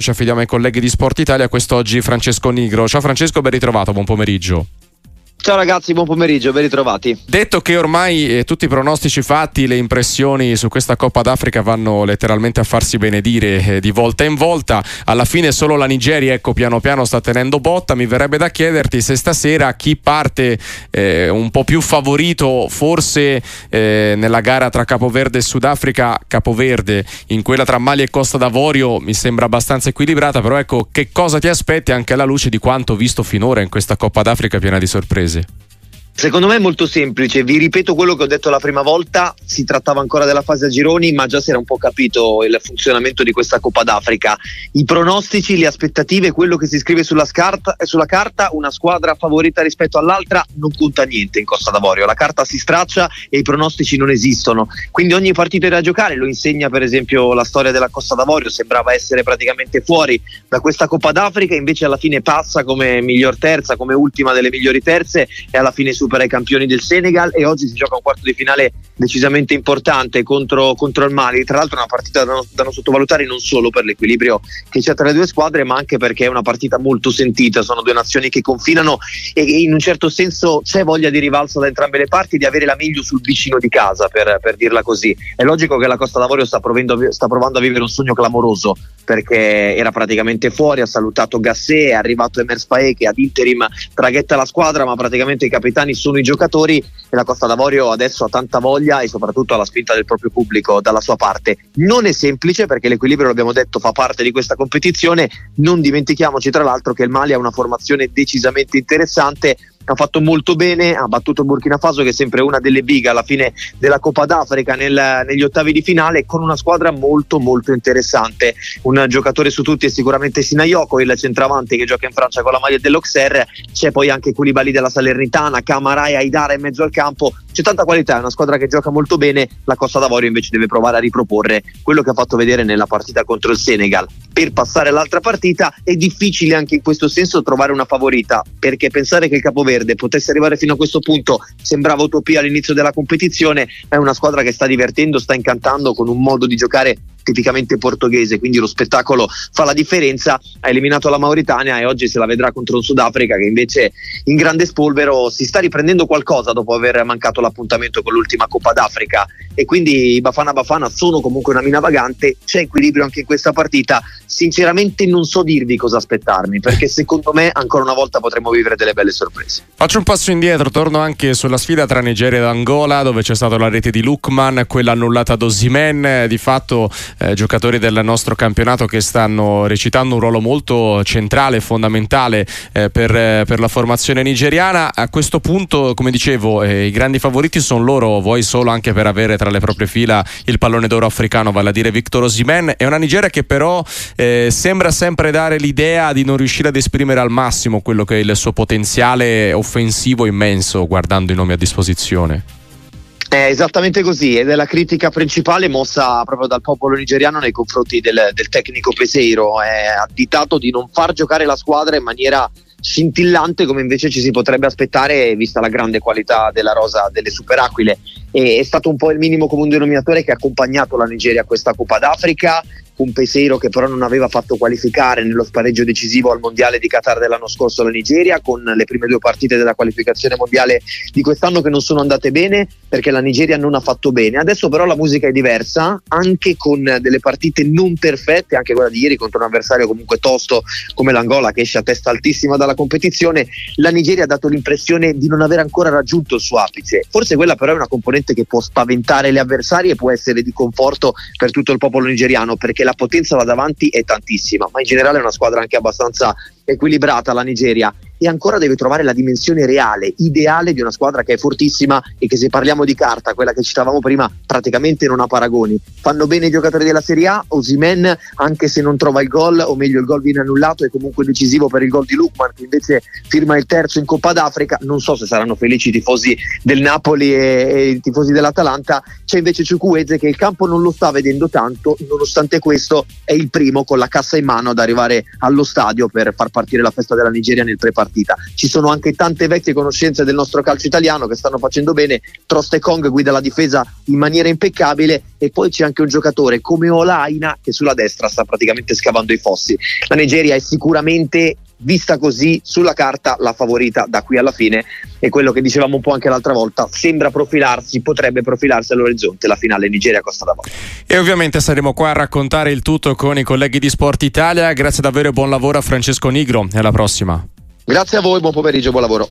Ci affidiamo ai colleghi di Sport Italia, quest'oggi Francesco Nigro. Ciao Francesco, ben ritrovato, buon pomeriggio. Ciao ragazzi, buon pomeriggio, ben ritrovati. Detto che ormai eh, tutti i pronostici fatti, le impressioni su questa Coppa d'Africa vanno letteralmente a farsi benedire eh, di volta in volta, alla fine solo la Nigeria, ecco, piano piano sta tenendo botta, mi verrebbe da chiederti se stasera chi parte eh, un po' più favorito, forse eh, nella gara tra Capoverde e Sudafrica, Capoverde, in quella tra Mali e Costa d'Avorio mi sembra abbastanza equilibrata, però ecco, che cosa ti aspetti anche alla luce di quanto visto finora in questa Coppa d'Africa piena di sorprese? тези. Secondo me è molto semplice, vi ripeto quello che ho detto la prima volta, si trattava ancora della fase a gironi, ma già si era un po' capito il funzionamento di questa Coppa d'Africa. I pronostici, le aspettative, quello che si scrive sulla, scarta, sulla carta, una squadra favorita rispetto all'altra non conta niente in Costa d'Avorio, la carta si straccia e i pronostici non esistono, quindi ogni partita è da giocare, lo insegna per esempio la storia della Costa d'Avorio, sembrava essere praticamente fuori da questa Coppa d'Africa, invece alla fine passa come miglior terza, come ultima delle migliori terze e alla fine su supera i campioni del Senegal e oggi si gioca un quarto di finale decisamente importante contro, contro il Mali. Tra l'altro è una partita da non, da non, sottovalutare non solo per l'equilibrio che c'è tra le due squadre, ma anche perché è una partita molto sentita. Sono due nazioni che confinano e in un certo senso c'è voglia di rivalso da entrambe le parti di avere la meglio sul vicino di casa, per, per dirla così. È logico che la Costa d'Avorio sta, sta provando a vivere un sogno clamoroso perché era praticamente fuori, ha salutato Gassé, è arrivato Emer Spae che ad interim traghetta la squadra, ma praticamente i capitani sono i giocatori e la Costa d'Avorio adesso ha tanta voglia e soprattutto ha la spinta del proprio pubblico dalla sua parte. Non è semplice perché l'equilibrio, l'abbiamo detto, fa parte di questa competizione. Non dimentichiamoci tra l'altro che il Mali ha una formazione decisamente interessante ha fatto molto bene, ha battuto il Burkina Faso che è sempre una delle big alla fine della Coppa d'Africa nel, negli ottavi di finale con una squadra molto molto interessante. Un giocatore su tutti è sicuramente Sinayoko, il centravanti che gioca in Francia con la maglia dell'Auxerre, c'è poi anche Koulibaly della Salernitana, Camara e Aidara in mezzo al campo, c'è tanta qualità, è una squadra che gioca molto bene, la Costa d'Avorio invece deve provare a riproporre quello che ha fatto vedere nella partita contro il Senegal. Per passare all'altra partita è difficile anche in questo senso trovare una favorita, perché pensare che il Capoverde potesse arrivare fino a questo punto sembrava utopia all'inizio della competizione, è una squadra che sta divertendo, sta incantando con un modo di giocare tipicamente portoghese, quindi lo spettacolo fa la differenza, ha eliminato la Mauritania e oggi se la vedrà contro il Sudafrica che invece in grande spolvero si sta riprendendo qualcosa dopo aver mancato l'appuntamento con l'ultima Coppa d'Africa. E quindi i Bafana Bafana sono comunque una mina vagante, c'è equilibrio anche in questa partita, sinceramente non so dirvi cosa aspettarmi perché secondo me ancora una volta potremo vivere delle belle sorprese. Faccio un passo indietro, torno anche sulla sfida tra Nigeria ed Angola dove c'è stata la rete di Lukman, quella annullata ad Osimen, di fatto eh, giocatori del nostro campionato che stanno recitando un ruolo molto centrale e fondamentale eh, per, eh, per, la formazione nigeriana. A questo punto, come dicevo, eh, i grandi favoriti sono loro, vuoi solo anche per avere tra le proprie fila il pallone d'oro africano, vale a dire Victor Osimen. È una Nigeria che però eh, sembra sempre dare l'idea di non riuscire ad esprimere al massimo quello che è il suo potenziale offensivo immenso guardando i nomi a disposizione. È esattamente così ed è la critica principale mossa proprio dal popolo nigeriano nei confronti del, del tecnico Peseiro. È additato di non far giocare la squadra in maniera scintillante come invece ci si potrebbe aspettare vista la grande qualità della rosa delle Superaquile. E è stato un po' il minimo comune denominatore che ha accompagnato la Nigeria a questa Coppa d'Africa un Peseiro che però non aveva fatto qualificare nello spareggio decisivo al mondiale di Qatar dell'anno scorso la Nigeria con le prime due partite della qualificazione mondiale di quest'anno che non sono andate bene perché la Nigeria non ha fatto bene. Adesso però la musica è diversa anche con delle partite non perfette anche quella di ieri contro un avversario comunque tosto come l'Angola che esce a testa altissima dalla competizione la Nigeria ha dato l'impressione di non aver ancora raggiunto il suo apice. Forse quella però è una componente che può spaventare le avversarie e può essere di conforto per tutto il popolo nigeriano perché la potenza là davanti è tantissima, ma in generale è una squadra anche abbastanza equilibrata la Nigeria e ancora deve trovare la dimensione reale, ideale di una squadra che è fortissima e che se parliamo di carta, quella che citavamo prima, praticamente non ha paragoni. Fanno bene i giocatori della Serie A, Osimen anche se non trova il gol, o meglio il gol viene annullato, è comunque decisivo per il gol di Lukman che invece firma il terzo in Coppa d'Africa, non so se saranno felici i tifosi del Napoli e, e i tifosi dell'Atalanta, c'è invece Ciucueze che il campo non lo sta vedendo tanto, nonostante questo è il primo con la cassa in mano ad arrivare allo stadio per far partire la festa della Nigeria nel pre partita. Ci sono anche tante vecchie conoscenze del nostro calcio italiano che stanno facendo bene. Troste Kong guida la difesa in maniera impeccabile e poi c'è anche un giocatore come Olaina che sulla destra sta praticamente scavando i fossi. La Nigeria è sicuramente vista così sulla carta la favorita da qui alla fine e quello che dicevamo un po' anche l'altra volta sembra profilarsi, potrebbe profilarsi all'orizzonte la finale Nigeria-Costa d'Avorio. E ovviamente saremo qua a raccontare il tutto con i colleghi di Sport Italia, grazie davvero e buon lavoro a Francesco Nigro e alla prossima. Grazie a voi, buon pomeriggio, buon lavoro.